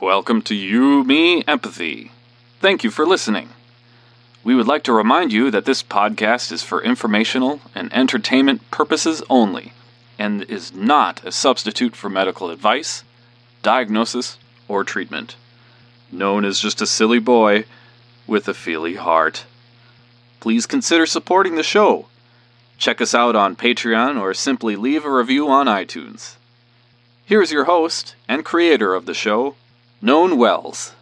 Welcome to You, Me, Empathy. Thank you for listening. We would like to remind you that this podcast is for informational and entertainment purposes only and is not a substitute for medical advice, diagnosis, or treatment. Known as just a silly boy with a feely heart. Please consider supporting the show. Check us out on Patreon or simply leave a review on iTunes. Here's your host and creator of the show, Known Wells.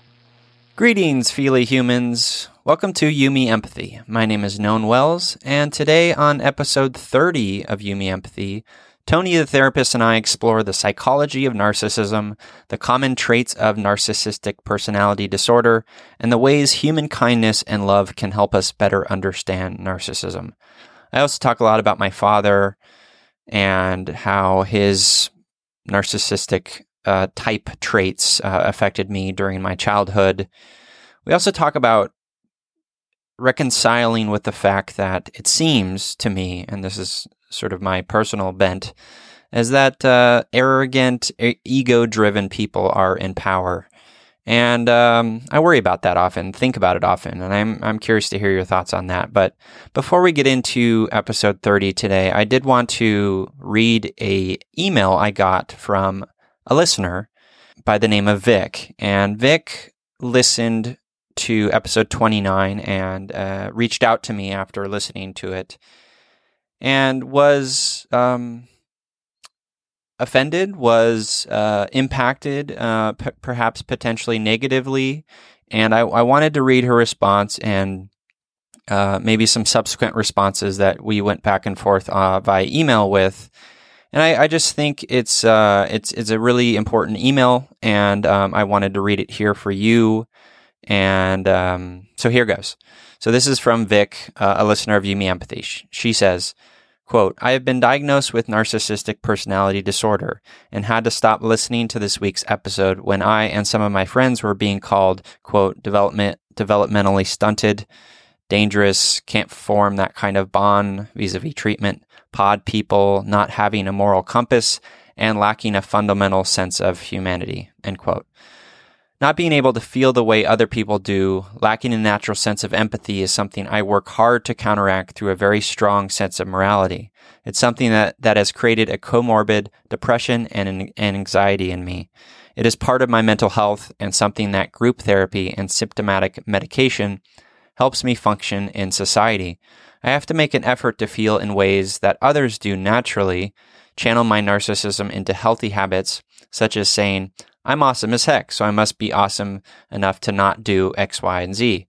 Greetings, feely humans. Welcome to You, Me, Empathy. My name is Known Wells, and today on episode 30 of You, Me, Empathy, Tony the therapist and I explore the psychology of narcissism, the common traits of narcissistic personality disorder, and the ways human kindness and love can help us better understand narcissism. I also talk a lot about my father and how his narcissistic uh, type traits uh, affected me during my childhood. We also talk about reconciling with the fact that it seems to me, and this is sort of my personal bent, is that uh, arrogant, ego driven people are in power. And um, I worry about that often, think about it often, and I'm I'm curious to hear your thoughts on that. But before we get into episode 30 today, I did want to read a email I got from a listener by the name of Vic, and Vic listened to episode 29 and uh, reached out to me after listening to it, and was um, offended, was uh, impacted, uh, p- perhaps potentially negatively. And I, I, wanted to read her response and uh, maybe some subsequent responses that we went back and forth uh, via email with. And I, I just think it's uh, it's it's a really important email, and um, I wanted to read it here for you. And um, so here goes. So this is from Vic, uh, a listener of You, Me, Empathy. She says, Quote, I have been diagnosed with narcissistic personality disorder and had to stop listening to this week's episode when I and some of my friends were being called, quote, development, developmentally stunted, dangerous, can't form that kind of bond vis a vis treatment, pod people, not having a moral compass, and lacking a fundamental sense of humanity, end quote. Not being able to feel the way other people do, lacking a natural sense of empathy is something I work hard to counteract through a very strong sense of morality. It's something that, that has created a comorbid depression and, an, anxiety in me. It is part of my mental health and something that group therapy and symptomatic medication helps me function in society. I have to make an effort to feel in ways that others do naturally, channel my narcissism into healthy habits, such as saying, I'm awesome as heck, so I must be awesome enough to not do X, Y, and Z.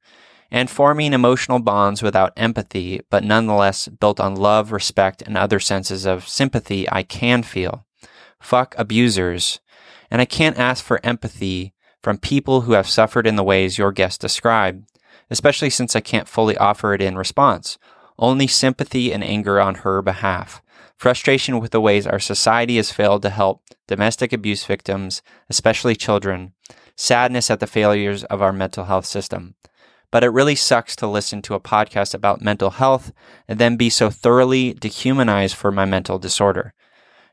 And forming emotional bonds without empathy, but nonetheless built on love, respect, and other senses of sympathy I can feel. Fuck abusers. And I can't ask for empathy from people who have suffered in the ways your guest described, especially since I can't fully offer it in response. Only sympathy and anger on her behalf frustration with the ways our society has failed to help domestic abuse victims, especially children, sadness at the failures of our mental health system. But it really sucks to listen to a podcast about mental health and then be so thoroughly dehumanized for my mental disorder.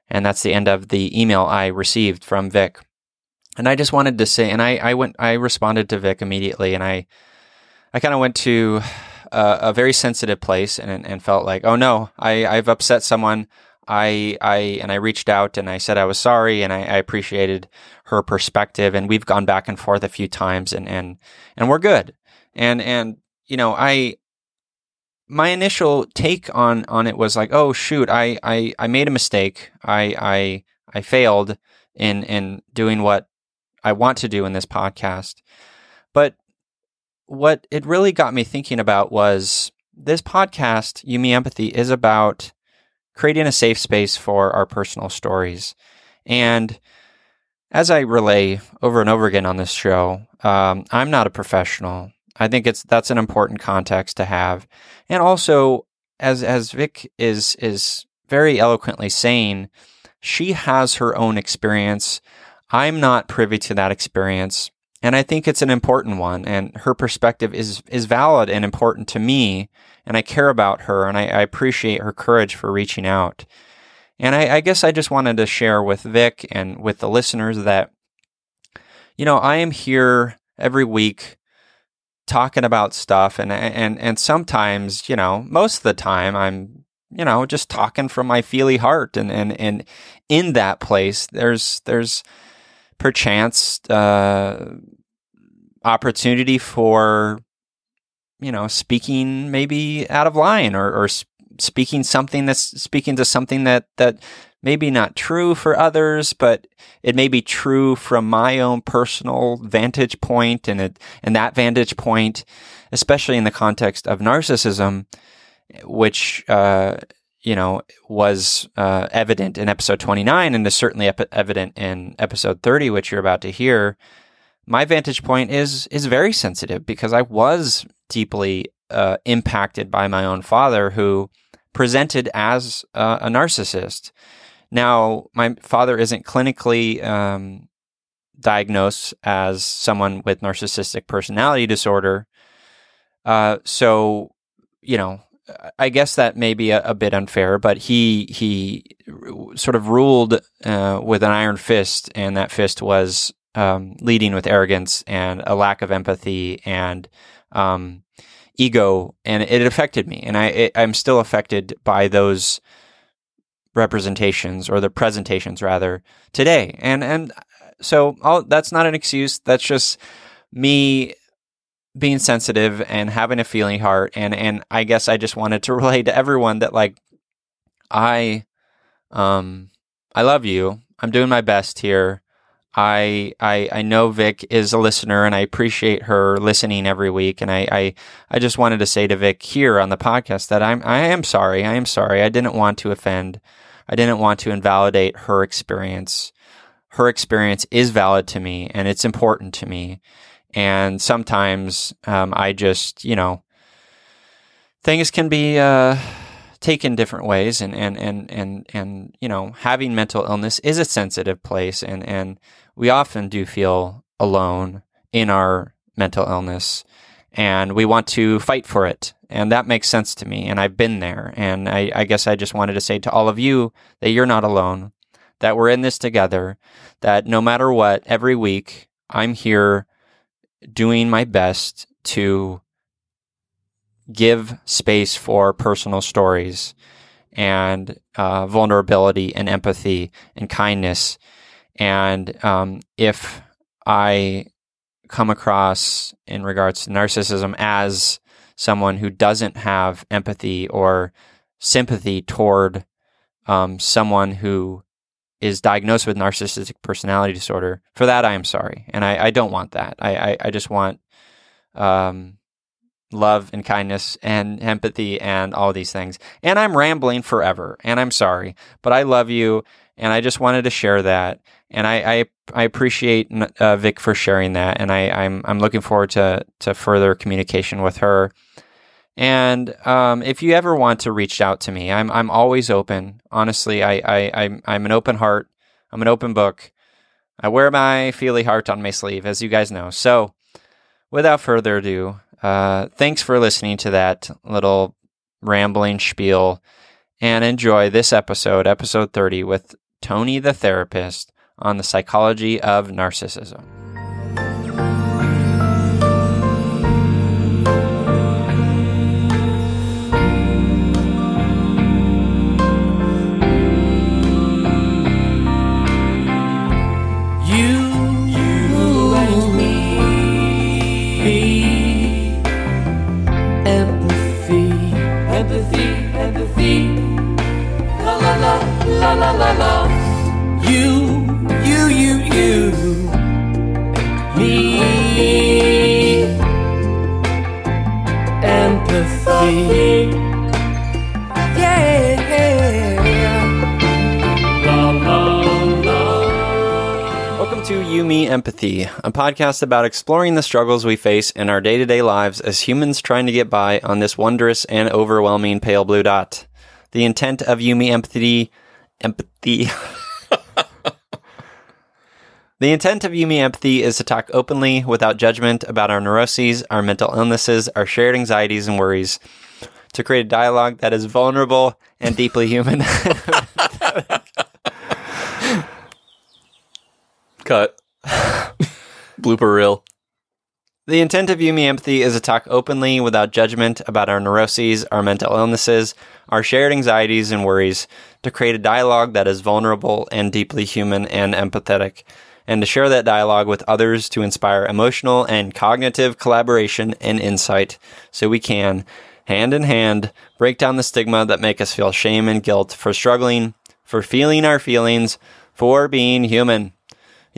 And that's the end of the email I received from Vic. And I just wanted to say, and I, I went, I responded to Vic immediately, and I, I kind of went to a, very sensitive place and, and felt like, oh no, I, I've upset someone. I, I, and I reached out and I said I was sorry and I, I appreciated her perspective and we've gone back and forth a few times and, and, and we're good. And, and, you know, I, my initial take on, on it was like, oh shoot, I, I, I made a mistake. I, I, I failed in, in doing what I want to do in this podcast. But what it really got me thinking about was this podcast, You, Me, Empathy, is about creating a safe space for our personal stories. And as I relay over and over again on this show, um, I'm not a professional. I think it's that's an important context to have, and also as as Vic is is very eloquently saying, she has her own experience. I'm not privy to that experience. And I think it's an important one. And her perspective is, is valid and important to me. And I care about her and I, I appreciate her courage for reaching out. And I, I guess I just wanted to share with Vic and with the listeners that, you know, I am here every week talking about stuff and and and sometimes, you know, most of the time I'm you know, just talking from my feely heart and and and in that place there's there's perchance uh opportunity for you know speaking maybe out of line or or speaking something that's speaking to something that that maybe not true for others, but it may be true from my own personal vantage point and it, and that vantage point, especially in the context of narcissism, which, uh, you know, was uh, evident in episode 29 and is certainly ep- evident in episode 30, which you're about to hear. My vantage point is is very sensitive because I was deeply uh, impacted by my own father, who presented as uh, a narcissist. Now, my father isn't clinically um, diagnosed as someone with narcissistic personality disorder. Uh, so, you know, I guess that may be a, a, bit unfair, but he he sort of ruled uh, with an iron fist, and that fist was um, leading with arrogance and a lack of empathy and um, ego, and it affected me, and I it, I'm still affected by those representations or the presentations rather today. And and so all, that's not an excuse. That's just me being sensitive and having a feeling heart and and I guess I just wanted to relate to everyone that like I um I love you. I'm doing my best here. I, I I know Vic is a listener and I appreciate her listening every week. And I, I, I just wanted to say to Vic here on the podcast that I'm I am sorry. I am sorry. I didn't want to offend. I didn't want to invalidate her experience. Her experience is valid to me and it's important to me. And sometimes um, I just, you know, things can be uh, taken different ways. And, and, and, and, and, you know, having mental illness is a sensitive place. And, and we often do feel alone in our mental illness and we want to fight for it. And that makes sense to me. And I've been there. And I, I, guess I just wanted to say to all of you that you're not alone, that we're in this together, that no matter what, every week I'm here doing my best to give space for personal stories and uh, vulnerability and empathy and kindness. And um, if I come across in regards to narcissism as someone who doesn't have empathy or sympathy toward um, someone who is diagnosed with narcissistic personality disorder. For that, I am sorry, and I, I don't want that. I, I, I just want um, love and kindness and empathy and all these things. And I'm rambling forever, and I'm sorry, but I love you, and I just wanted to share that and I I, I appreciate uh, Vic for sharing that, and I, I'm I'm looking forward to to further communication with her. And um, if you ever want to reach out to me, I'm I'm always open. Honestly, I, I I'm I'm an open heart. I'm an open book. I wear my feely heart on my sleeve, as you guys know. So, without further ado, uh, thanks for listening to that little rambling spiel, and enjoy this episode, episode 30, with Tony the therapist on the psychology of narcissism. La la la la you you, you, you, me, empathy. Yeah. Welcome to You, Me, Empathy, a podcast about exploring the struggles we face in our day to day lives as humans trying to get by on this wondrous and overwhelming pale blue dot. The intent of You, Me, Empathy, empathy. The intent of You, Me Empathy is to talk openly, without judgment, about our neuroses, our mental illnesses, our shared anxieties and worries, to create a dialogue that is vulnerable and deeply human. Cut. Blooper reel. The intent of You, Me, Empathy is to talk openly without judgment about our neuroses, our mental illnesses, our shared anxieties and worries, to create a dialogue that is vulnerable and deeply human and empathetic, and to share that dialogue with others to inspire emotional and cognitive collaboration and insight so we can, hand in hand, break down the stigma that make us feel shame and guilt for struggling, for feeling our feelings, for being human.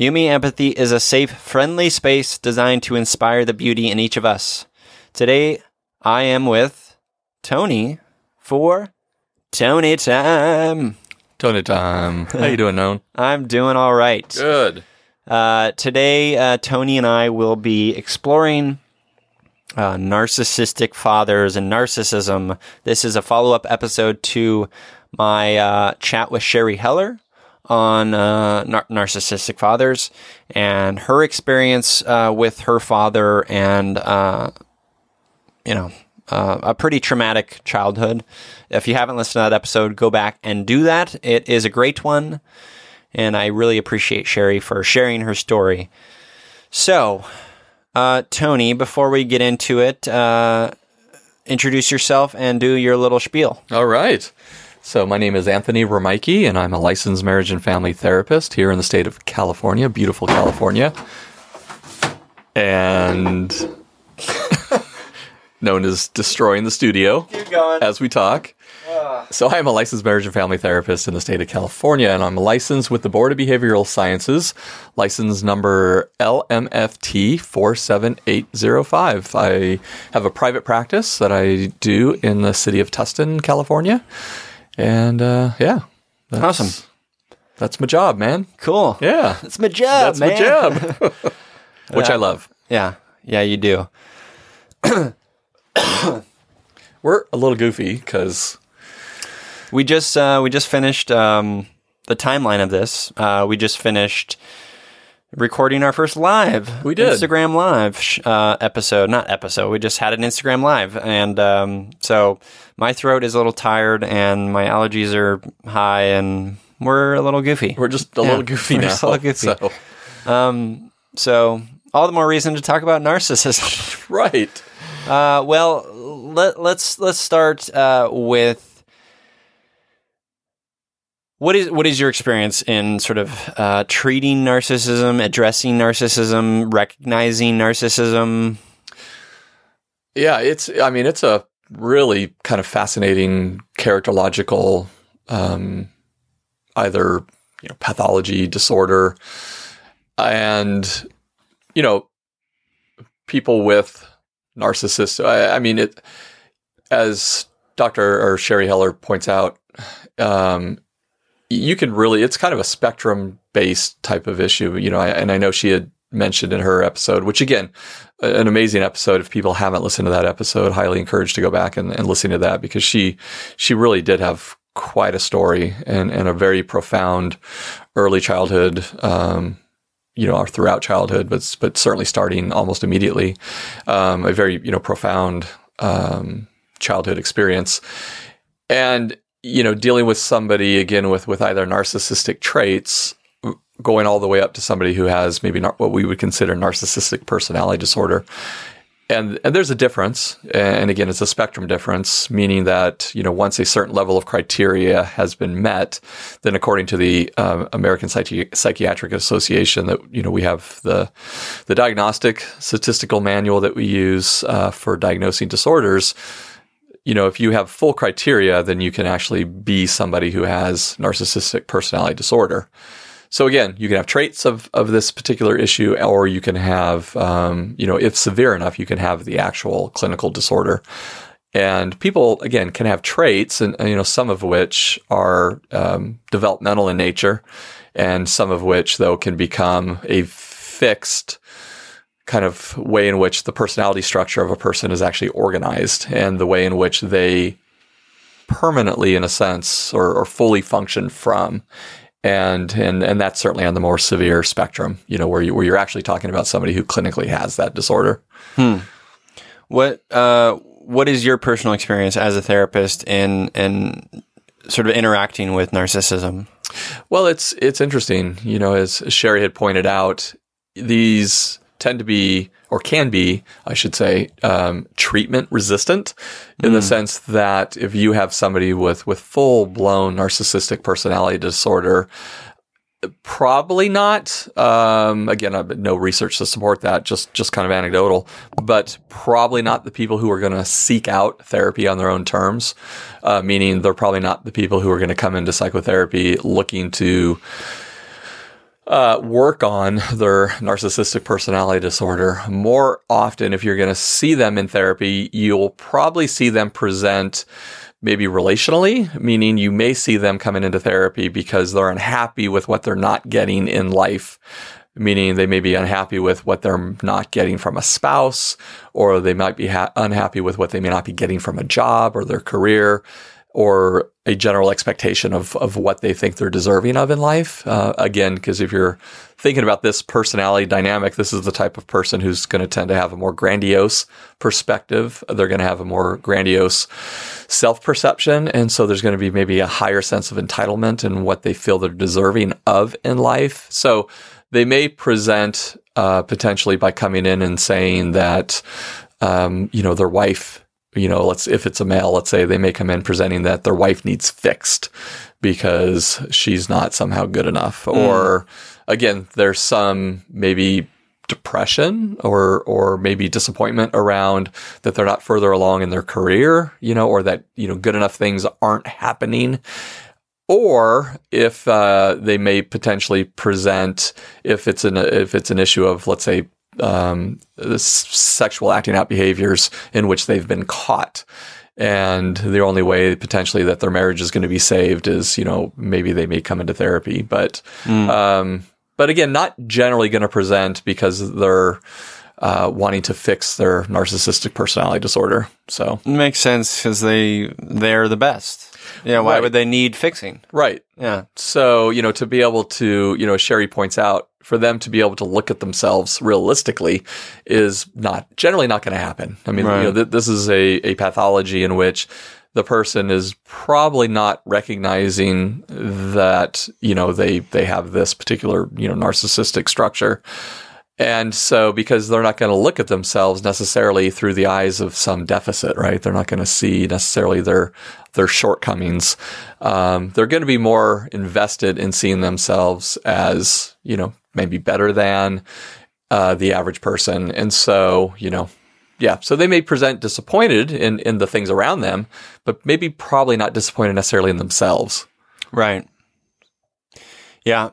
You, Me, Empathy is a safe, friendly space designed to inspire the beauty in each of us. Today, I am with Tony for Tony Time. Tony time. How you doing, known? I'm doing all right. Good. Uh, today, uh, Tony and I will be exploring uh, narcissistic fathers and narcissism. This is a follow up episode to my uh, chat with Sherry Heller on uh, nar- narcissistic fathers and her experience uh, with her father and, uh, you know, uh, a pretty traumatic childhood. If you haven't listened to that episode, go back and do that. It is a great one. And I really appreciate Sherry for sharing her story. So, uh, Tony, before we get into it, uh, introduce yourself and do your little spiel. All right. So my name is Anthony Romaiki, and I'm a licensed marriage and family therapist here in the state of California, beautiful California, and known as destroying the studio Keep going. as we talk. Ah. So I am a licensed marriage and family therapist in the state of California, and I'm licensed with the Board of Behavioral Sciences, license number LMFT 47805. I have a private practice that I do in the city of Tustin, California. And uh, yeah, that's, Awesome. That's my job, man. Cool. Yeah, That's my job, that's man. my job, which I love. Yeah. Yeah, you do. We're a little goofy because We just uh, we just finished um, the timeline of this. Uh, we just finished recording our first live. We did. Instagram live uh, episode, not episode. We just had an Instagram live, and um, so my throat is a little tired, and my allergies are high, and we're a little goofy. we're just a Yeah, little goofy we're now. just a little goofy. So, So all the more reason to talk about narcissism. right. Uh, well, let, let's let's start uh, with what is what is your experience in sort of uh, treating narcissism, addressing narcissism, recognizing narcissism? Yeah, it's. I mean, it's a really kind of fascinating characterological, um, either you know, pathology disorder, and you know, people with narcissists. I, I mean, it as Doctor or Sherry Heller points out. Um, you can really it's kind of a spectrum based type of issue you know and i know she had mentioned in her episode which again an amazing episode. If people haven't listened to that episode highly encouraged to go back and, and listen to that because she she really did have quite a story and, and a very profound early childhood um, you know, or throughout childhood, but but certainly starting almost immediately, um, a very you know profound um, childhood experience, and you know, dealing with somebody again with with either narcissistic traits, going all the way up to somebody who has maybe not what we would consider narcissistic personality disorder. And, and there's a difference. And again, it's a spectrum difference, meaning that, you know, once a certain level of criteria has been met, then according to the um, American Psychi- Psychiatric Association that, you know, we have the, the diagnostic statistical manual that we use uh, for diagnosing disorders. You know, if you have full criteria, then you can actually be somebody who has narcissistic personality disorder. So again, you can have traits of, of this particular issue, or you can have, um, you know, if severe enough, you can have the actual clinical disorder. And people, again, can have traits, and you know, some of which are um, developmental in nature, and some of which, though, can become a fixed kind of way in which the personality structure of a person is actually organized, and the way in which they permanently, in a sense, or, or fully function from and and and that's certainly on the more severe spectrum. You know, where you where you're actually talking about somebody who clinically has that disorder. What uh, what is your personal experience as a therapist in in sort of interacting with narcissism? Well, it's it's interesting. You know, as Sherry had pointed out, these tend to be or can be, I should say, um, treatment resistant in the sense that if you have somebody with with full blown narcissistic personality disorder. Probably not. Um, again, I've no research to support that. Just, just kind of anecdotal. But probably not the people who are going to seek out therapy on their own terms. Uh, meaning, they're probably not the people who are going to come into psychotherapy looking to uh, work on their narcissistic personality disorder. More often, if you're going to see them in therapy, you'll probably see them present maybe relationally, meaning you may see them coming into therapy because they're unhappy with what they're not getting in life. Meaning they may be unhappy with what they're not getting from a spouse, or they might be ha- unhappy with what they may not be getting from a job or their career or a general expectation of, of what they think they're deserving of in life. Uh, again, because if you're thinking about this personality dynamic, this is the type of person who's going to tend to have a more grandiose perspective. They're going to have a more grandiose self perception. And so there's going to be maybe a higher sense of entitlement and what they feel they're deserving of in life. So they may present uh, potentially by coming in and saying that, um, you know, their wife you know, let's if it's a male, let's say they may come in presenting that their wife needs fixed because she's not somehow good enough. Or again, there's some maybe depression or or maybe disappointment around that they're not further along in their career, you know, or that, you know, good enough things aren't happening. Or if uh, they may potentially present if it's an if it's an issue of let's say um, sexual acting out behaviors in which they've been caught. And the only way potentially that their marriage is going to be saved is, you know, maybe they may come into therapy. But, um, but again, not generally going to present because they're uh, wanting to fix their narcissistic personality disorder. So, It makes sense because they they're the best. Yeah, why Right. would they need fixing? right. Yeah, So, you know, to be able to, you know, Sherry points out, for them to be able to look at themselves realistically is not generally not going to happen. I mean, Right. you know, th- this is a, a pathology in which the person is probably not recognizing that, you know, they, they have this particular, you know, narcissistic structure. And so, because they're not going to look at themselves necessarily through the eyes of some deficit, right? They're not going to see necessarily their their shortcomings. Um, they're going to be more invested in seeing themselves as, you know, maybe better than uh, the average person. And so, you know, yeah, so they may present disappointed in in the things around them, but maybe probably not disappointed necessarily in themselves. right. Yeah.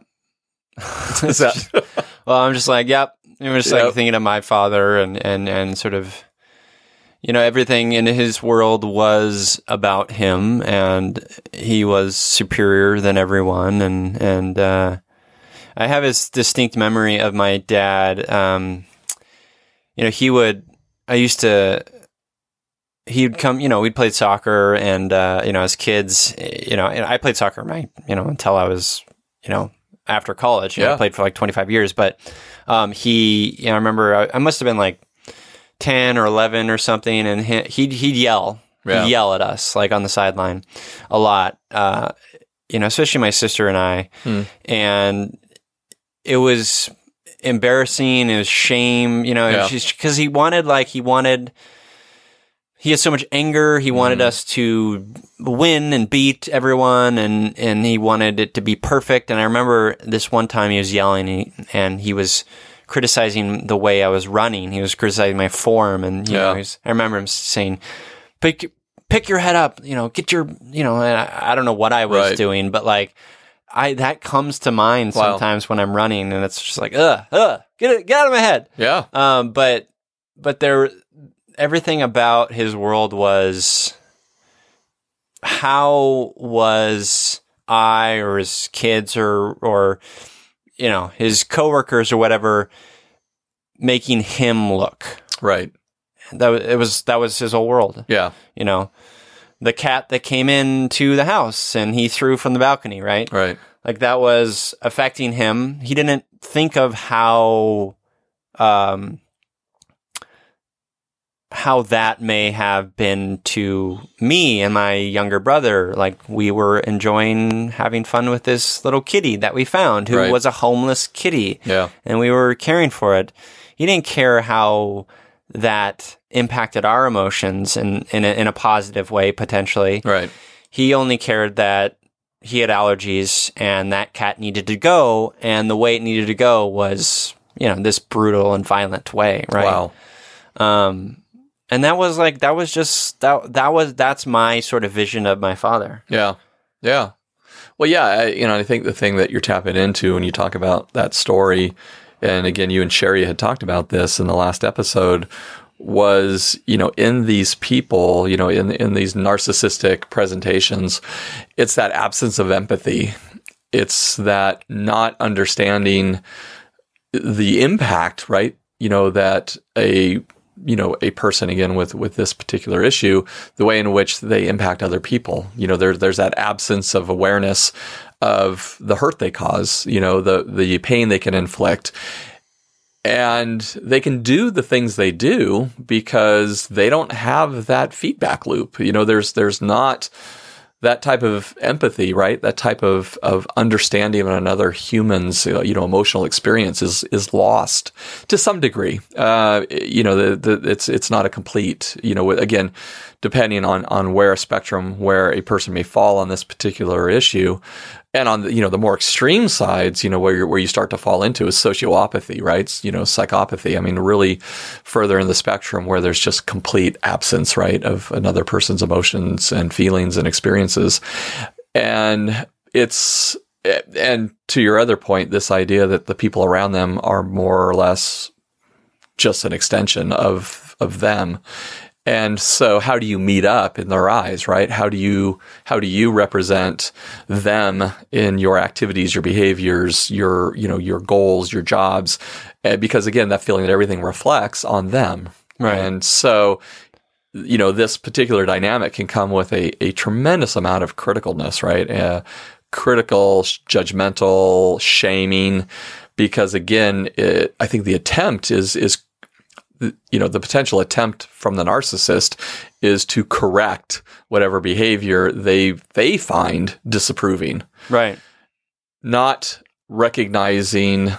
That- Well, I'm just like, yep. I'm just like thinking of my father and, and, and sort of, you know, everything in his world was about him and he was superior than everyone. And, and, uh, I have this distinct memory of my dad. Um, you know, he would, I used to, he'd come, you know, we'd played soccer and, uh, you know, as kids, you know, and I played soccer my, you know, until I was, you know, after college. Know, I played for like 25 years, but, um, he, you know, I remember I, I must have been like 10 or 11 or something. And he, he'd, he'd yell, Yeah. he'd yell at us like on the sideline a lot. Uh, you know, especially my sister and I. Hmm. And it was embarrassing. It was shame, you know, Yeah. because he wanted like, he wanted, he had so much anger. He wanted mm-hmm. us to win and beat everyone, and and he wanted it to be perfect. And I remember this one time he was yelling, and he, and he was criticizing the way I was running. He was criticizing my form, and you know, Yeah. was, I remember him saying, "Pick pick your head up, you know, get your, you know." And I, I don't know what I was Right. doing, but like. I that comes to mind Wow. sometimes when I'm running, and it's just like, ugh, ugh, get it, get out of my head. yeah. Um, but but there, everything about his world was how was I or his kids or or you know his coworkers or whatever making him look. Right. That it was that was his whole world. Yeah. You know, the cat that came into the house and he threw from the balcony, right? Right. like that was affecting him. He didn't think of how um how that may have been to me and my younger brother. Like we were enjoying having fun with this little kitty that we found who Right. was a homeless kitty. Yeah. And we were caring for it. He didn't care how that impacted our emotions in, in, a, in a positive way, potentially. Right. He only cared that he had allergies and that cat needed to go. And the way it needed to go was, you know, this brutal and violent way, right? Wow. Um, and that was like that was just that that was that's my sort of vision of my father. Yeah. Yeah. Well, yeah, I, you know, I think the thing that you're tapping into when you talk about that story, and again, you and Sherry had talked about this in the last episode, was you know in these people, you know, in in these narcissistic presentations, it's that absence of empathy. It's that not understanding the impact, right? You know that a you know a person again with with this particular issue, the way in which they impact other people. You know, there, there's that absence of awareness of the hurt they cause. You know, the the pain they can inflict. And they can do the things they do because they don't have that feedback loop. You know, there's there's not that type of empathy, right? That type of, of understanding of another human's, uh, you know, emotional experience is, is lost to some degree. Uh, you know, the, the, it's, it's not a complete, you know, again, depending on, on where a spectrum, where a person may fall on this particular issue. And on the, you know, the more extreme sides, you know, where you where you start to fall into is sociopathy, right? You know, psychopathy. I mean, really further in the spectrum where there's just complete absence, right, of another person's emotions and feelings and experiences. And it's, and to your other point, this idea that the people around them are more or less just an extension of, of them. And so how do you meet up in their eyes, right? How do you, how do you represent them in your activities, your behaviors, your, you know, your goals, your jobs? Uh, because again, that feeling that everything reflects on them. Right. And so, you know, this particular dynamic can come with a, a tremendous amount of criticalness, right? Uh, critical, judgmental, shaming, because again, it, I think the attempt is, is you know the potential attempt from the narcissist is to correct whatever behavior they they find disapproving Right. not recognizing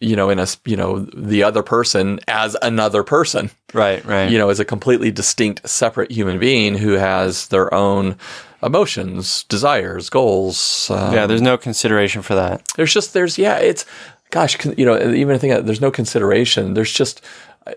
you know in a you know the other person as another person Right. Right. you know as a completely distinct separate human being who has their own emotions desires goals um, yeah. There's no consideration for that. there's just there's yeah it's gosh you know even I think there's no consideration there's just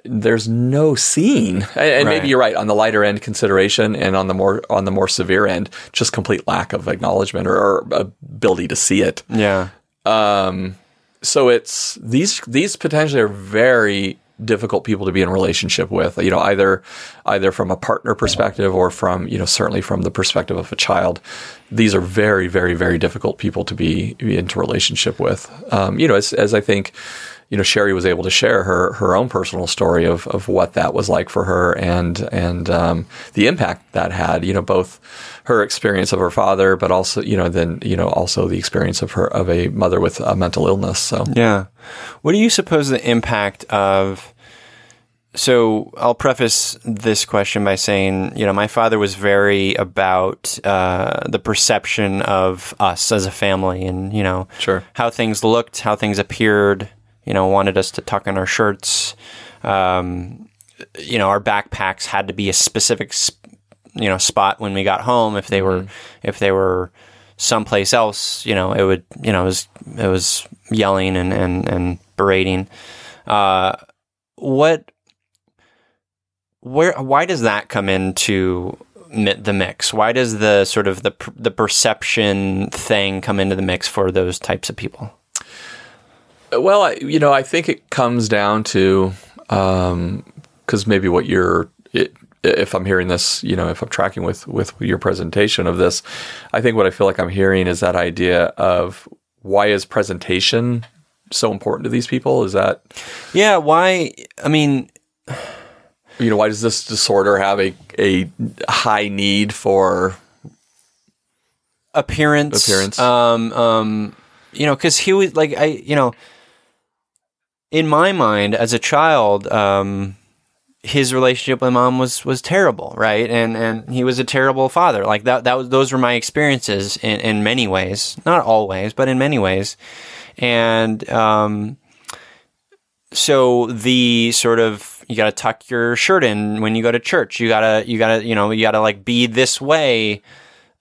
there's no seeing and, and Right. maybe you're right. On the lighter end consideration and on the more on the more severe end just complete lack of acknowledgement or, or ability to see it. Yeah. um so it's these these potentially are very difficult people to be in relationship with you know either either from a partner perspective or from you know certainly from the perspective of a child. These are very very very difficult people to be into relationship with. Um, you know as, as i think you know sherry was able to share her her own personal story of of what that was like for her and and um, the impact that had you know both her experience of her father but also you know then you know also the experience of her of a mother with a mental illness so Yeah. What do you suppose the impact of? So I'll preface this question by saying, you know, my father was very about uh, the perception of us as a family, and you know, Sure. how things looked, how things appeared. You know, wanted us to tuck in our shirts. Um, you know, our backpacks had to be a specific, sp- you know, spot when we got home. If they were, if they were someplace else, you know, it would, you know, it was, it was yelling and, and, and berating. Uh, what, where, why does that come into the mix? Why does the sort of the, the perception thing come into the mix for those types of people? Well, I, you know, I think it comes down to because maybe what you're, it, if I'm hearing this, you know, if I'm tracking with with your presentation of this, I think what I feel like I'm hearing is that idea of why is presentation so important to these people? Is that Yeah. Why? I mean, you know why does this disorder have a a high need for appearance Appearance. um um you know because he was like i you know in my mind as a child um his relationship with mom was was terrible, right? And and he was a terrible father. Like that that was those were my experiences in in many ways, not always, but in many ways. And um, so the sort of you got to tuck your shirt in when you go to church. You gotta you gotta you know you gotta like be this way.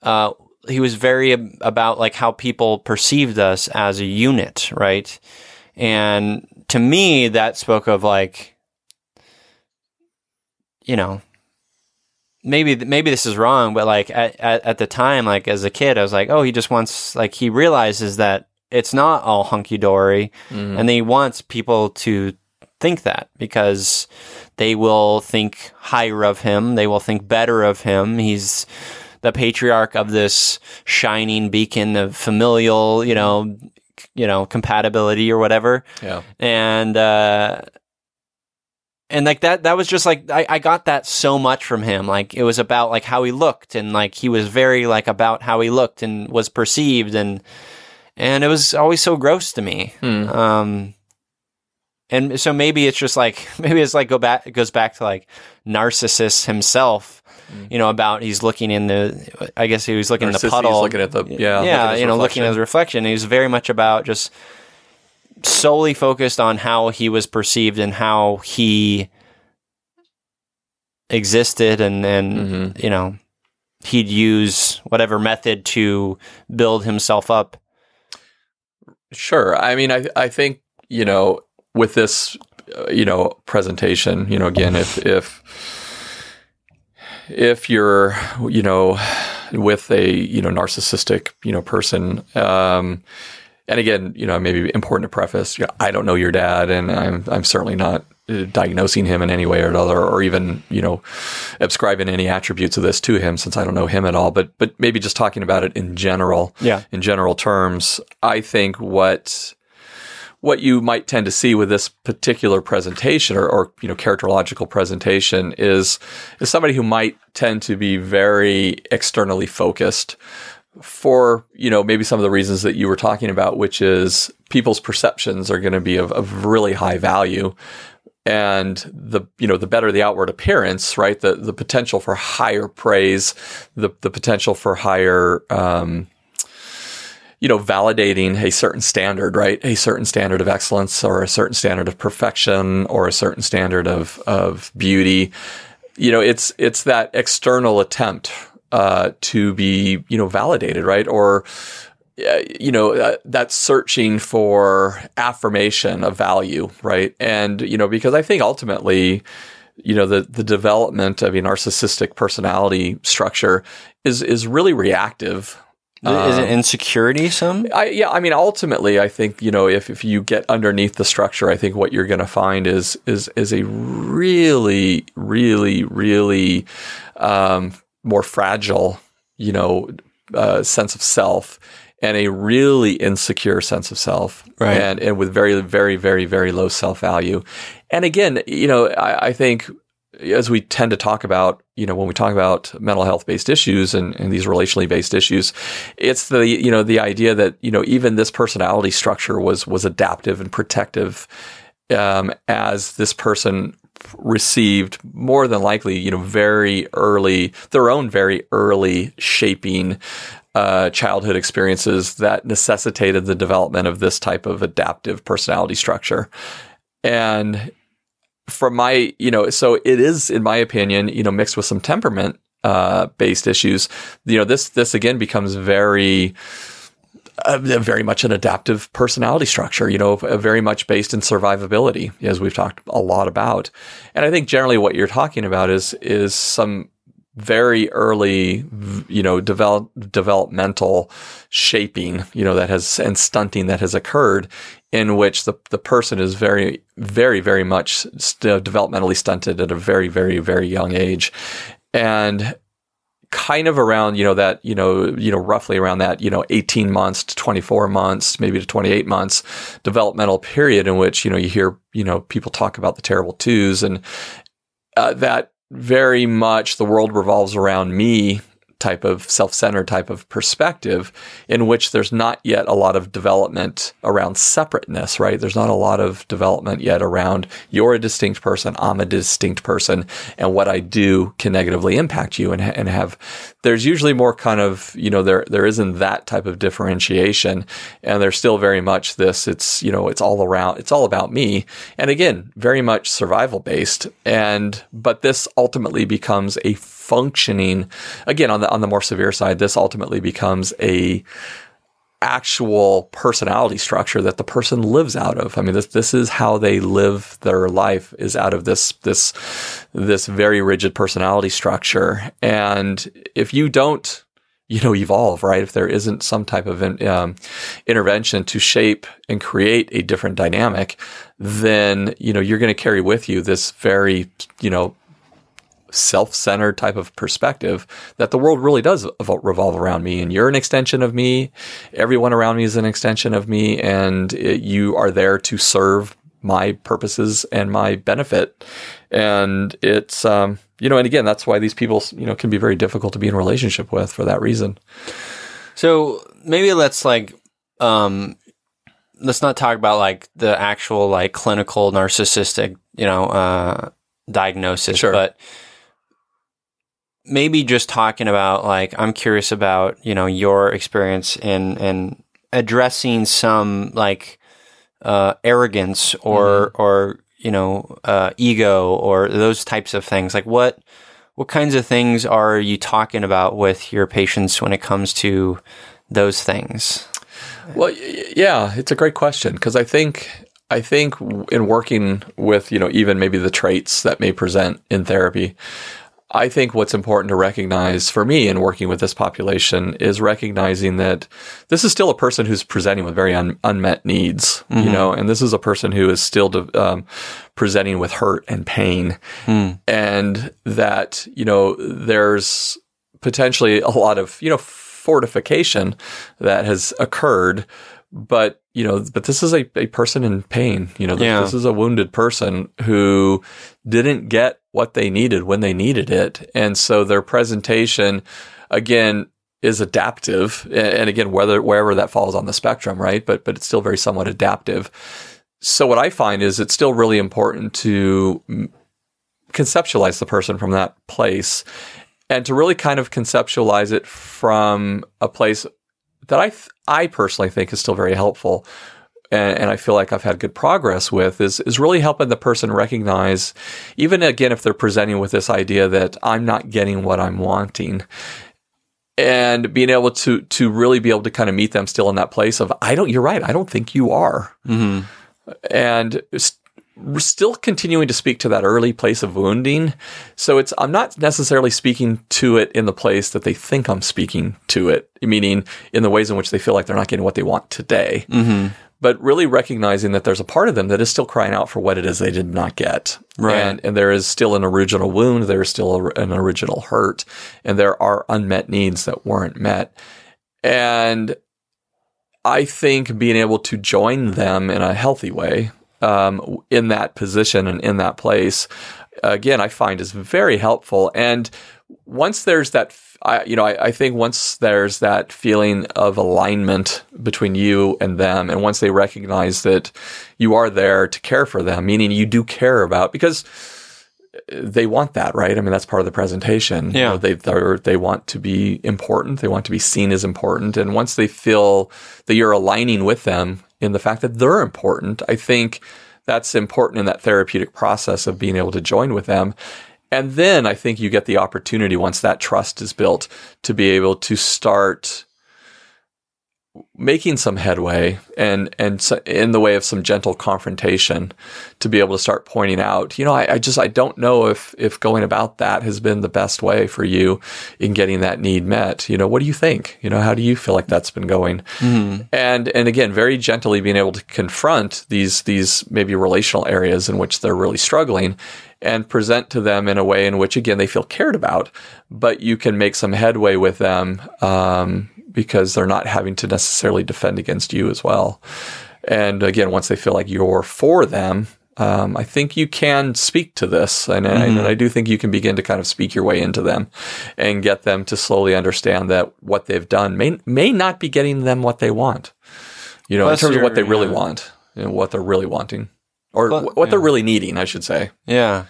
Uh, he was very ab- about like how people perceived us as a unit, right? And to me, that spoke of like you know, maybe maybe this is wrong, but like at, at, at the time, like as a kid, I was like, oh, he just wants like he realizes that it's not all hunky dory, mm-hmm. and he wants people to think that because they will think higher of him, they will think better of him. He's the patriarch of this shining beacon of familial, you know, you know, compatibility or whatever. Yeah. and uh and like that that was just like I, I got that so much from him. Like it was about like how he looked and like he was very like about how he looked and was perceived and and it was always so gross to me. Um and so maybe it's just like maybe it's like go back it goes back to like narcissist himself you know about he's looking in the i guess he was looking in the puddle looking at the- yeah, yeah you know looking at his reflection he was very much about just solely focused on how he was perceived and how he existed and and Mm-hmm. you know he'd use whatever method to build himself up Sure. I mean, I I think you know with this uh, you know presentation, you know, again, if if if you're you know with a you know narcissistic you know person, um, and again, you know, maybe important to preface, you know, I don't know your dad, and I'm I'm certainly not diagnosing him in any way or another, or even you know ascribing any attributes of this to him, since I don't know him at all. But but maybe just talking about it in general, Yeah. in general terms, I think what what you might tend to see with this particular presentation or, or you know characterological presentation is is somebody who might tend to be very externally focused for you know maybe some of the reasons that you were talking about which is people's perceptions are going to be of, of really high value. And the you know the better the outward appearance right the the potential for higher praise the the potential for higher um you know, validating a certain standard, right? A certain standard of excellence or a certain standard of perfection or a certain standard of, of beauty. You know, it's, it's that external attempt, uh, to be, you know, validated, right? Or, uh, you know, uh, that searching for affirmation of value, right? And, you know, because I think ultimately, you know, the, the development of a narcissistic personality structure is, is really reactive. Is it insecurity some I, yeah, I mean, ultimately, I think you know, if, if you get underneath the structure, I think what you're going to find is is is a really, really, really um, more fragile, you know, uh, sense of self, and a really insecure sense of self, Right. and and with very, very, very, very low self value. And again, you know, I, I think as we tend to talk about, you know, when we talk about mental health based issues and, and these relationally based issues, it's the, you know, the idea that, you know, even this personality structure was, was adaptive and protective, um, as this person received more than likely, you know, very early, their own very early shaping, uh, childhood experiences that necessitated the development of this type of adaptive personality structure. And from my, you know, so it is, in my opinion, you know, mixed with some temperament uh, based issues. You know, this this again becomes very. Uh, very much an adaptive personality structure, you know, uh, very much based in survivability, as we've talked a lot about. And I think generally what you're talking about is is some very early, you know, develop, developmental shaping, you know, that has and stunting that has occurred, in which the the person is very, very, very much st- developmentally stunted at a very, very, very young age, and kind of around you know that you know you know roughly around that you know 18 months to 24 months maybe to 28 months developmental period in which you know you hear you know people talk about the terrible twos. And uh, that very much the world revolves around me type of self-centered type of perspective in which there's not yet a lot of development around separateness, right? There's not a lot of development yet around you're a distinct person, I'm a distinct person, and what I do can negatively impact you and, and have, there's usually more kind of, you know, there, there isn't that type of differentiation and there's still very much this, it's, you know, it's all around, it's all about me. And again, very much survival based. And, but this ultimately becomes a functioning. Again on the on the more severe side this ultimately becomes a actual personality structure that the person lives out of. I mean this this is how they live their life is out of this this this very rigid personality structure. And if you don't you know evolve right? If there isn't some type of um, intervention to shape and create a different dynamic then you know you're going to carry with you this very you know self-centered type of perspective that the world really does revolve around me and you're an extension of me. Everyone around me is an extension of me and it, you are there to serve my purposes and my benefit. And it's um, you know and again that's why these people you know can be very difficult to be in relationship with for that reason. So maybe let's like um let's not talk about like the actual like clinical narcissistic you know uh diagnosis Sure. but maybe just talking about like I'm curious about you know your experience in in addressing some like uh, arrogance or or you know uh, ego or those types of things. Like what what kinds of things are you talking about with your patients when it comes to those things? Well, y- yeah, it's a great question because I think I think in working with you know even maybe the traits that may present in therapy, I think what's important to recognize for me in working with this population is recognizing that this is still a person who's presenting with very un- unmet needs, you know, and this is a person who is still de- um, presenting with hurt and pain, and that you know there's potentially a lot of you know fortification that has occurred but you know but this is a, a person in pain you know Yeah. this is a wounded person who didn't get what they needed when they needed it. And so their presentation again is adaptive. And again whether wherever that falls on the spectrum right? But but it's still very somewhat adaptive. So what i find is it's still really important to conceptualize the person from that place and to really kind of conceptualize it from a place that I th- I personally think is still very helpful, and, and I feel like I've had good progress with is is really helping the person recognize, even again if they're presenting with this idea that I'm not getting what I'm wanting, and being able to to really be able to kind of meet them still in that place of I don't you're right I don't think you are, Mm-hmm. and st- we're still continuing to speak to that early place of wounding. So it's I'm not necessarily speaking to it in the place that they think I'm speaking to it, meaning in the ways in which they feel like they're not getting what they want today. Mm-hmm. But really recognizing that there's a part of them that is still crying out for what it is they did not get. Right. And, and there is still an original wound, there is still a, an original hurt, and there are unmet needs that weren't met. And I think being able to join them in a healthy way um, in that position and in that place, again, I find is very helpful. And once there's that, I, you know, I, I think once there's that feeling of alignment between you and them, and once they recognize that you are there to care for them, meaning you do care about, because they want that, right? I mean, that's part of the presentation. You Yeah. know, they they're, they want to be important. They want to be seen as important. And once they feel that you're aligning with them in the fact that they're important, I think that's important in that therapeutic process of being able to join with them. And then I think you get the opportunity once that trust is built to be able to start making some headway and and so in the way of some gentle confrontation to be able to start pointing out you know I, I just i don't know if if going about that has been the best way for you in getting that need met. You know what do you think? You know how do you feel like that's been going? And and again very gently being able to confront these these maybe relational areas in which they're really struggling and present to them in a way in which again they feel cared about but you can make some headway with them um, because they're not having to necessarily defend against you as well and again once they feel like you're for them Um, I think you can speak to this, and, and Mhm. I do think you can begin to kind of speak your way into them, and get them to slowly understand that what they've done may may not be getting them what they want. You know, Plus in terms of what they really yeah. want, you know, what they're really wanting, or what they're really needing, I should say. Yeah.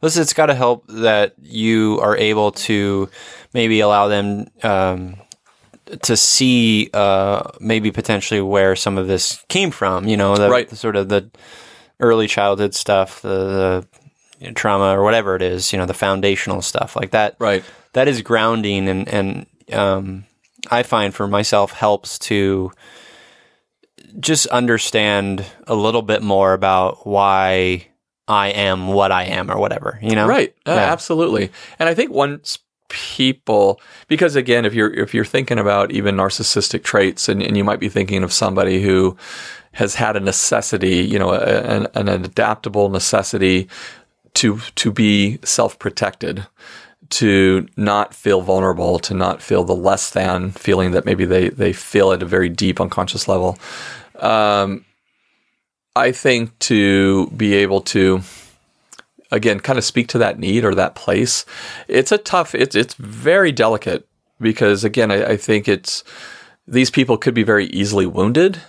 Plus, it's got to help that you are able to maybe allow them um, to see uh, maybe potentially where some of this came from. You know, the, Right. the sort of the early childhood stuff, the, the you know, trauma or whatever it is. You know, the foundational stuff like that. Right. That is grounding, and and um, I find for myself helps to just understand a little bit more about why I am what I am or whatever, you know? Right. Uh, Yeah. Absolutely. And I think once people because again if you're if you're thinking about even narcissistic traits and, and you might be thinking of somebody who has had a necessity you know a, an, an adaptable necessity to to be self-protected to not feel vulnerable to not feel the less than feeling that maybe they they feel at a very deep unconscious level. Um, i think to be able to again kind of speak to that need or that place it's a tough it's it's very delicate because again I, I think it's these people could be very easily wounded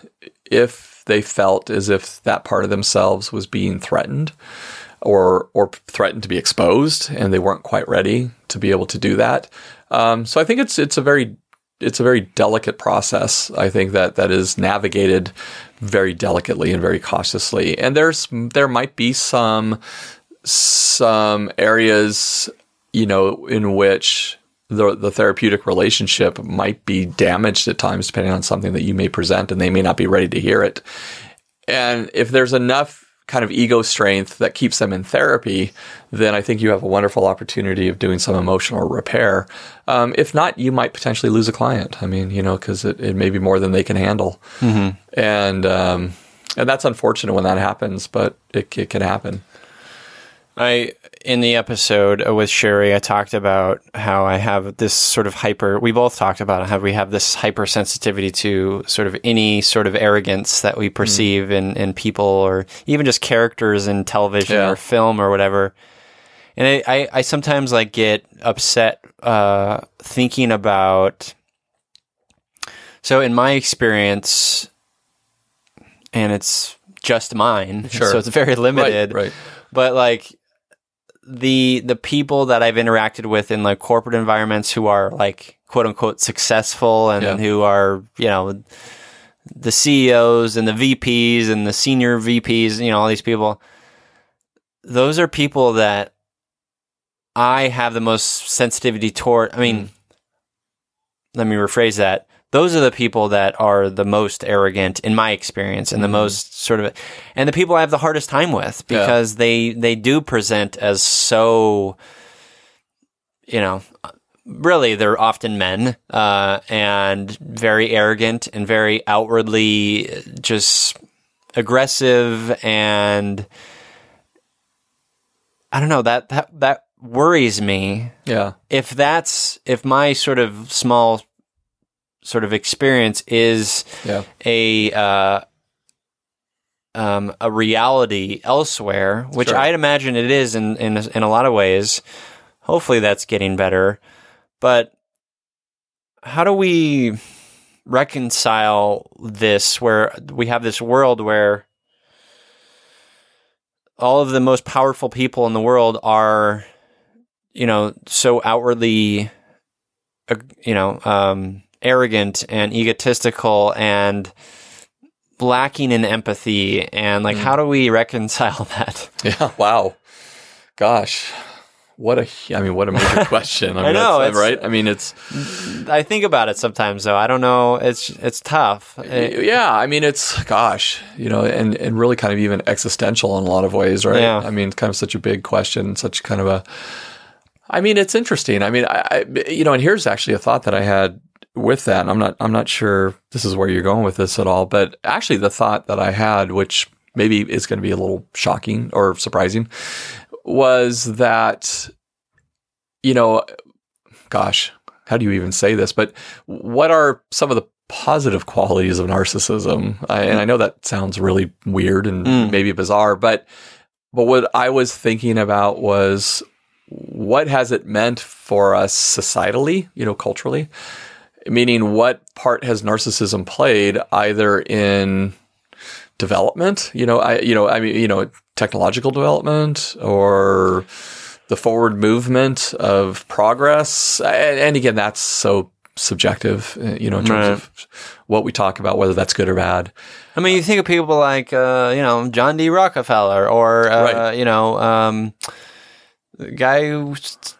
if they felt as if that part of themselves was being threatened or or threatened to be exposed and they weren't quite ready to be able to do that um, so I think it's it's a very it's a very delicate process. I think that that is navigated very delicately and very cautiously. And there's there might be some some areas, you know, in which the the therapeutic relationship might be damaged at times, depending on something that you may present, and they may not be ready to hear it. And if there's enough kind of ego strength that keeps them in therapy, then I think you have a wonderful opportunity of doing some emotional repair. Um, if not, you might potentially lose a client. I mean, you know, because it, it may be more than they can handle, and um, and that's unfortunate when that happens, but it, it can happen. I in the episode with Sherry, I talked about how I have this sort of hyper. We both talked about how we have this hypersensitivity to sort of any sort of arrogance that we perceive in in people or even just characters in television Yeah. or film or whatever. And I, I, I sometimes like get upset uh, thinking about. So in my experience, and it's just mine, Sure. so it's very limited Right, right. but like the the people that I've interacted with in like corporate environments who are like quote unquote successful and Yeah. who are you know the CEOs and the VPs and the senior VPs you know all these people those are people that I have the most sensitivity toward. I mean mm. let me rephrase that those are the people that are the most arrogant in my experience and the most sort of and the people I have the hardest time with Yeah. because they they do present as so you know really they're often men uh, and very arrogant and very outwardly just aggressive and I don't know that that that worries me. Yeah, if that's if my sort of small sort of experience is yeah, a uh, um, a reality elsewhere, which Sure. I'd imagine it is in, in in a lot of ways. Hopefully, that's getting better. But how do we reconcile this, where we have this world where all of the most powerful people in the world are, you know, so outwardly, uh, you know, um, arrogant and egotistical and lacking in empathy and like hmm. how do we reconcile that yeah. Wow, gosh, what a I mean, what a major question. I, mean, know, that's- it's- right? I mean, it's i think about it sometimes though i don't know it's it's tough It- yeah. I mean, it's gosh, you know, and and really kind of even existential in a lot of ways, right? Yeah. I mean, kind of such a big question, such kind of a. I mean, it's interesting. I mean, I, I you know, and here's actually a thought that I had with that. I'm not I'm not sure this is where you're going with this at all, but actually the thought that I had, which maybe is going to be a little shocking or surprising, was that you know, gosh, how do you even say this? But what are some of the positive qualities of narcissism. I, and I know that sounds really weird and Mm. maybe bizarre, but but what I was thinking about was what has it meant for us societally, you know, culturally? Meaning, what part has narcissism played either in development, you know, I, you know, I mean, you know, technological development or the forward movement of progress. And, and again, that's so subjective, uh, you know, in terms Right. of what we talk about, whether that's good or bad. I mean, you think of people like uh, you know John D. Rockefeller, or uh, Right. you know um, the guy who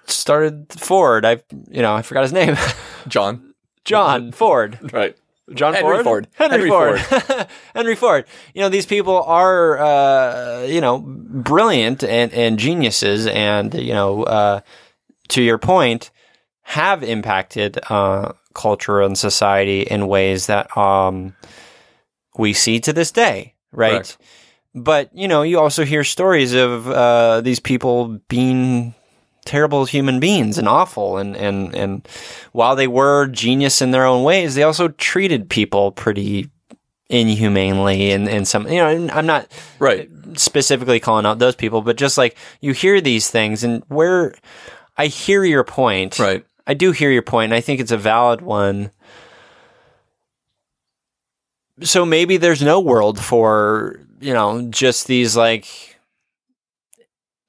started Ford. I you know I forgot his name. John, John Ford. right? John Henry Ford? Ford. Henry, Henry Ford. Henry Ford. You know, these people are, uh, you know, brilliant and, and geniuses and, you know, uh, to your point, have impacted, uh, culture and society in ways that, um, we see to this day, right? Correct. But, you know, you also hear stories of, uh, these people being terrible human beings and awful and, and, and while they were genius in their own ways, they also treated people pretty inhumanely and, and some, you know, and I'm not Right. specifically calling out those people, but just like you hear these things and where I hear your point. Right. I do hear your point, and I think it's a valid one. So maybe there's no world for, you know, just these like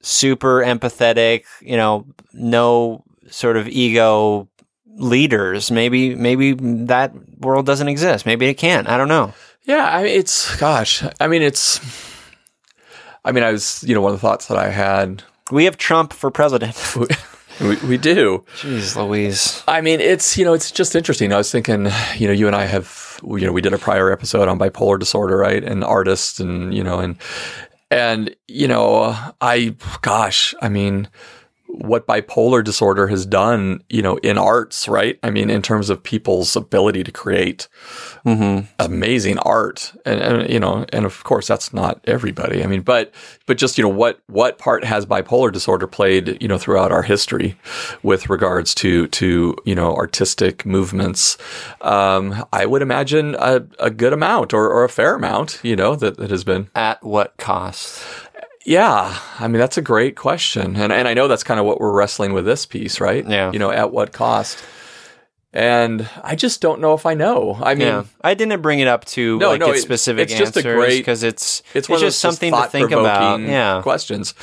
super empathetic, you know, no sort of ego leaders. Maybe maybe that world doesn't exist. Maybe it can't. I don't know. Yeah, I mean, it's gosh. I mean, it's. I mean, I was, you know, one of the thoughts that I had. We have Trump for president. We, we do. Jeez Louise. I mean, it's you know, it's just interesting. I was thinking, you know, you and I have, you know, we did a prior episode on bipolar disorder, right, and artists, and you know, and and you know, I, gosh, I mean, what bipolar disorder has done, you know, in arts, right? I mean, in terms of people's ability to create Mm-hmm. amazing art and, and you know and of course that's not everybody i mean but but just you know what what part has bipolar disorder played you know throughout our history with regards to to you know artistic movements um i would imagine a, a good amount or, or a fair amount you know that, that has been At what cost? Yeah i mean that's a great question and and i know that's kind of what we're wrestling with this piece right Yeah. you know at what cost and i just don't know if i know i mean yeah, I didn't bring it up to No, like no, it- specific it's just answers great- because it's it's of just something to think about. Yeah, questions.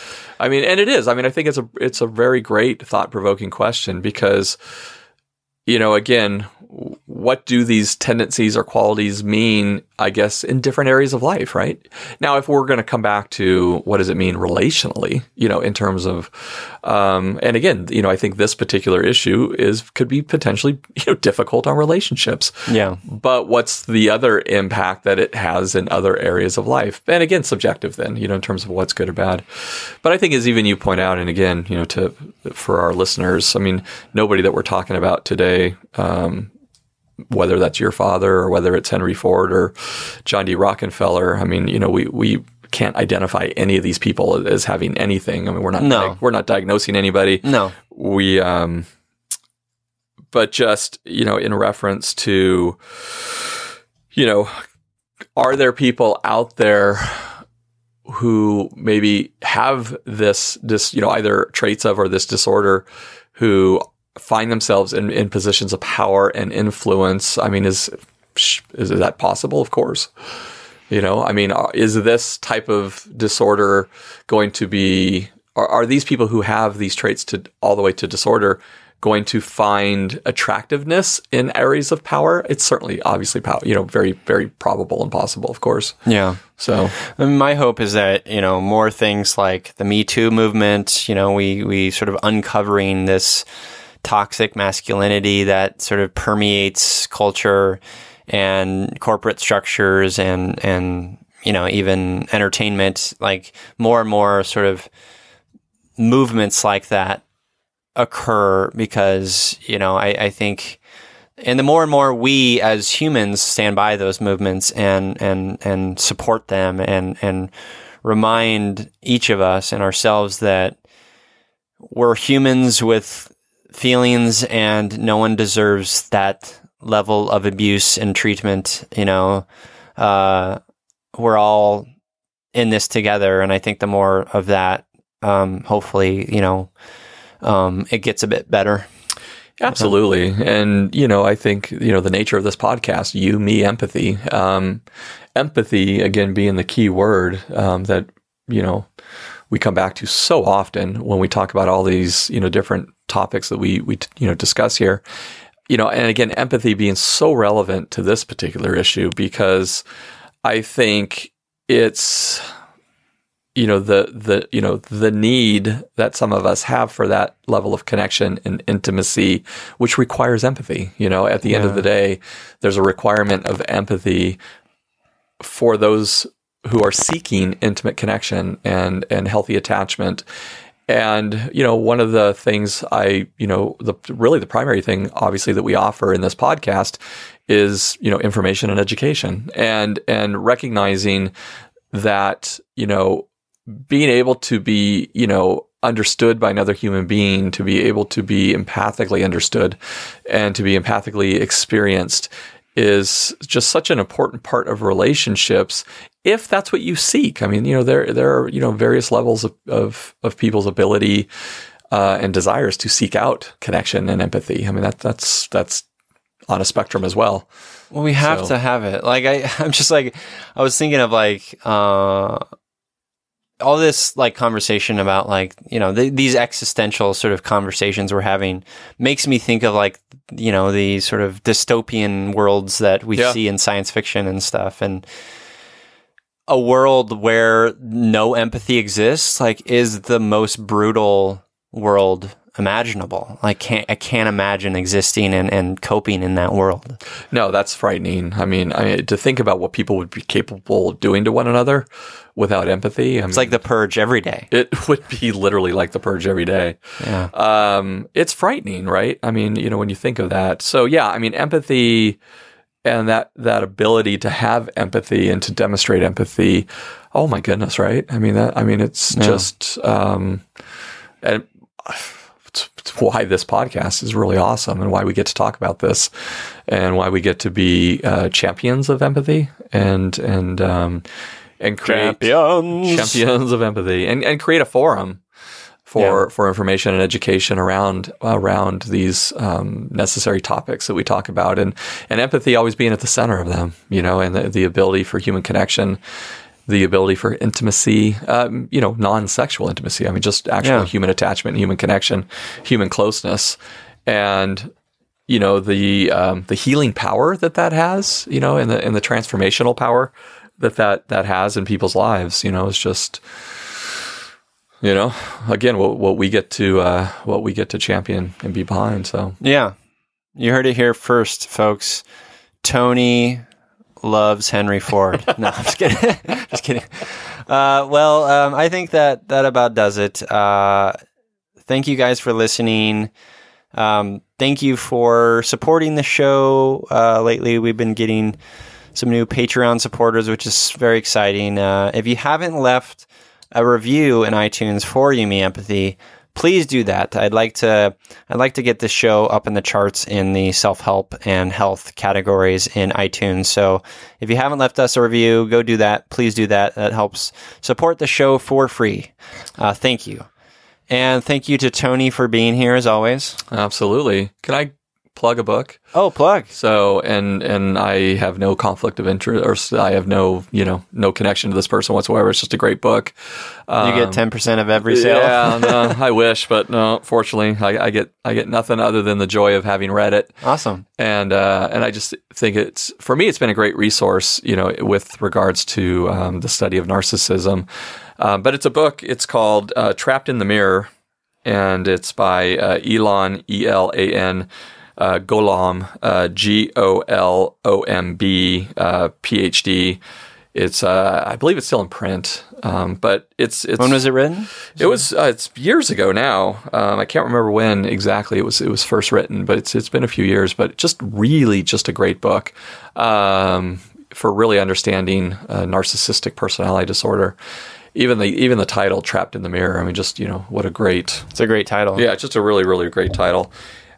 I mean, and it is. I mean, I think it's a it's a very great thought provoking question because, you know, again, what do these tendencies or qualities mean? I guess in different areas of life, right? Now, if we're going to come back to what does it mean relationally, you know, in terms of, um, and again, you know, I think this particular issue is could be potentially you know difficult on relationships yeah, but what's the other impact that it has in other areas of life? And again, subjective then, you know, in terms of what's good or bad. But I think as even you point out, and again, you know, to for our listeners, I mean, nobody that we're talking about today, um, whether that's your father or whether it's Henry Ford or John D. Rockefeller, I mean, you know, we we can't identify any of these people as having anything. I mean, we're not No. we're not diagnosing anybody no, we um but just you know in reference to you know are there people out there who maybe have this this you know either traits of or this disorder who find themselves in, in positions of power and influence i mean is is that possible of course you know, I mean, uh, is this type of disorder going to be, are, are these people who have these traits to all the way to disorder going to find attractiveness in areas of power? It's certainly obviously power, you know, very, very probable and possible, of course. yeah. So, my hope is that you know more things like the Me Too movement. You know, we we sort of uncovering this toxic masculinity that sort of permeates culture and corporate structures and and you know even entertainment. Like more and more sort of movements like that occur because you know I, I think and the more and more we as humans stand by those movements and and and support them and and remind each of us and ourselves that we're humans with feelings and no one deserves that level of abuse and treatment, you know, uh, we're all in this together. And I think the more of that, um, hopefully, you know, um, it gets a bit better. Absolutely. And, you know, I think, you know, the nature of this podcast, you, me, empathy, um, empathy, again, being the key word, um, that, you know, we come back to so often when we talk about all these, you know, different topics that we, we, you know, discuss here, you know, and again, empathy being so relevant to this particular issue because I think it's, you know the the you know the need that some of us have for that level of connection and intimacy which requires empathy. You know at the end of the day there's a requirement of empathy for those who are seeking intimate connection and and healthy attachment and you know one of the things i you know the really the primary thing obviously that we offer in this podcast is you know information and education and and recognizing that you know being able to be, you know, understood by another human being, to be able to be empathically understood and to be empathically experienced is just such an important part of relationships if that's what you seek. I mean, you know, there there are, you know, various levels of of, of people's ability uh, and desires to seek out connection and empathy. I mean, that that's that's on a spectrum as well. Well, we have So- to have it. Like I, I'm just like, I was thinking of like, uh, all this like conversation about like you know th- these existential sort of conversations we're having makes me think of like you know the sort of dystopian worlds that we Yeah. see in science fiction and stuff and a world where no empathy exists like is the most brutal world imaginable like can't i can't imagine existing and, and coping in that world No, that's frightening. I mean, I mean, to think about what people would be capable of doing to one another without empathy. I it's like the purge every day it would be literally like the purge every day. yeah Um, it's frightening, right? I mean, you know, when you think of that. So yeah, I mean, empathy and that that ability to have empathy and to demonstrate empathy. Oh my goodness, right? I mean that. I mean, it's Yeah. just um, and it's, it's why this podcast is really awesome and why we get to talk about this and why we get to be uh, champions of empathy and and um, and create champions of empathy and, and create a forum for for information and education around around these um, necessary topics that we talk about. And and empathy always being at the center of them you know and the, the ability for human connection the ability for intimacy um, you know non-sexual intimacy. I mean just actual Yeah. human attachment human connection human closeness. And you know the um, the healing power that that has you know and the and the transformational power that that that has in people's lives you know is just you know again what what we get to uh, what we get to champion and be behind so Yeah. You heard it here first, folks. Tony loves Henry Ford. no, I'm just kidding. just kidding. Uh, well, um, I think that that about does it. Uh, thank you guys for listening. Um, thank you for supporting the show. Uh, lately, we've been getting some new Patreon supporters, which is very exciting. Uh, if you haven't left a review in iTunes for You Me Empathy, please do that. I'd like to I'd like to get this show up in the charts in the self-help and health categories in iTunes. So if you haven't left us a review, go do that. Please do that. That helps support the show for free. Uh, thank you. And thank you to Tony for being here as always. absolutely can i plug a book Oh, plug. so and and i have no conflict of interest or i have no you know no connection to this person whatsoever it's just a great book You get 10% of every sale. Um, yeah no, i wish but no fortunately I, I get i get nothing other than the joy of having read it Awesome. and uh, and I just think it's for me it's been a great resource you know with regards to um, the study of narcissism um, but it's a book it's called uh, Trapped in the Mirror and it's by uh, Elan E L A N uh, Golomb uh, G O L O M B uh, PhD it's uh, I believe it's still in print um, but it's it's When was it written? it was uh, it's years ago now. Um, I can't remember when exactly it was it was first written, but it's it's been a few years. But just really just a great book um, for really understanding uh, narcissistic personality disorder. Even the even the title "Trapped in the Mirror." I mean, just you know what a great It's a great title. yeah, it's just a really, really great title.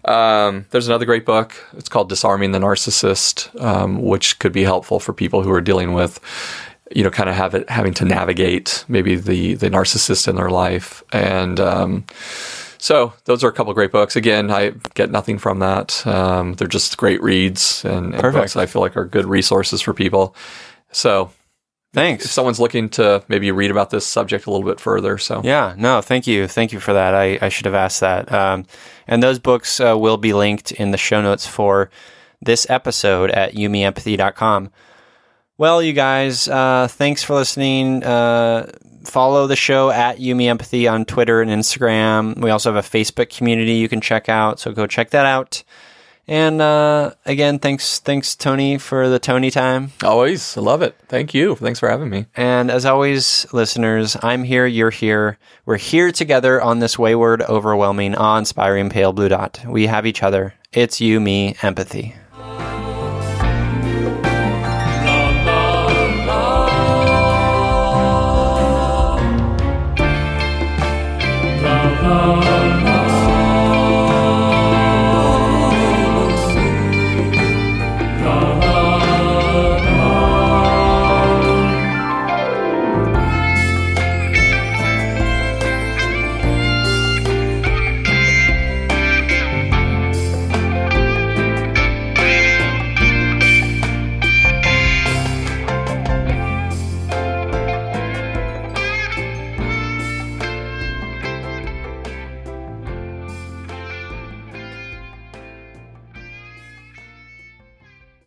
Um, there's another great book. It's called Disarming the Narcissist, um, which could be helpful for people who are dealing with, you know, kind of have it, having to navigate maybe the the narcissist in their life. And um, so those are a couple great books. Again, I get nothing from that. Um, they're just great reads and, and books that I feel like are good resources for people. So Thanks. if someone's looking to maybe read about this subject a little bit further, so Yeah, no, thank you. Thank you for that. I, I should have asked that. Um, and those books uh, will be linked in the show notes for this episode at youmeempathy.com. Well, you guys, uh, thanks for listening. Uh, follow the show at You Me Empathy on Twitter and Instagram. We also have a Facebook community you can check out, so go check that out. And uh, again, thanks, thanks Tony for the Tony time. Always, I love it. Thank you. Thanks for having me. And as always, listeners, I'm here, you're here. We're here together on this wayward, overwhelming, awe-inspiring pale blue dot. We have each other. It's you, me, empathy. Oh.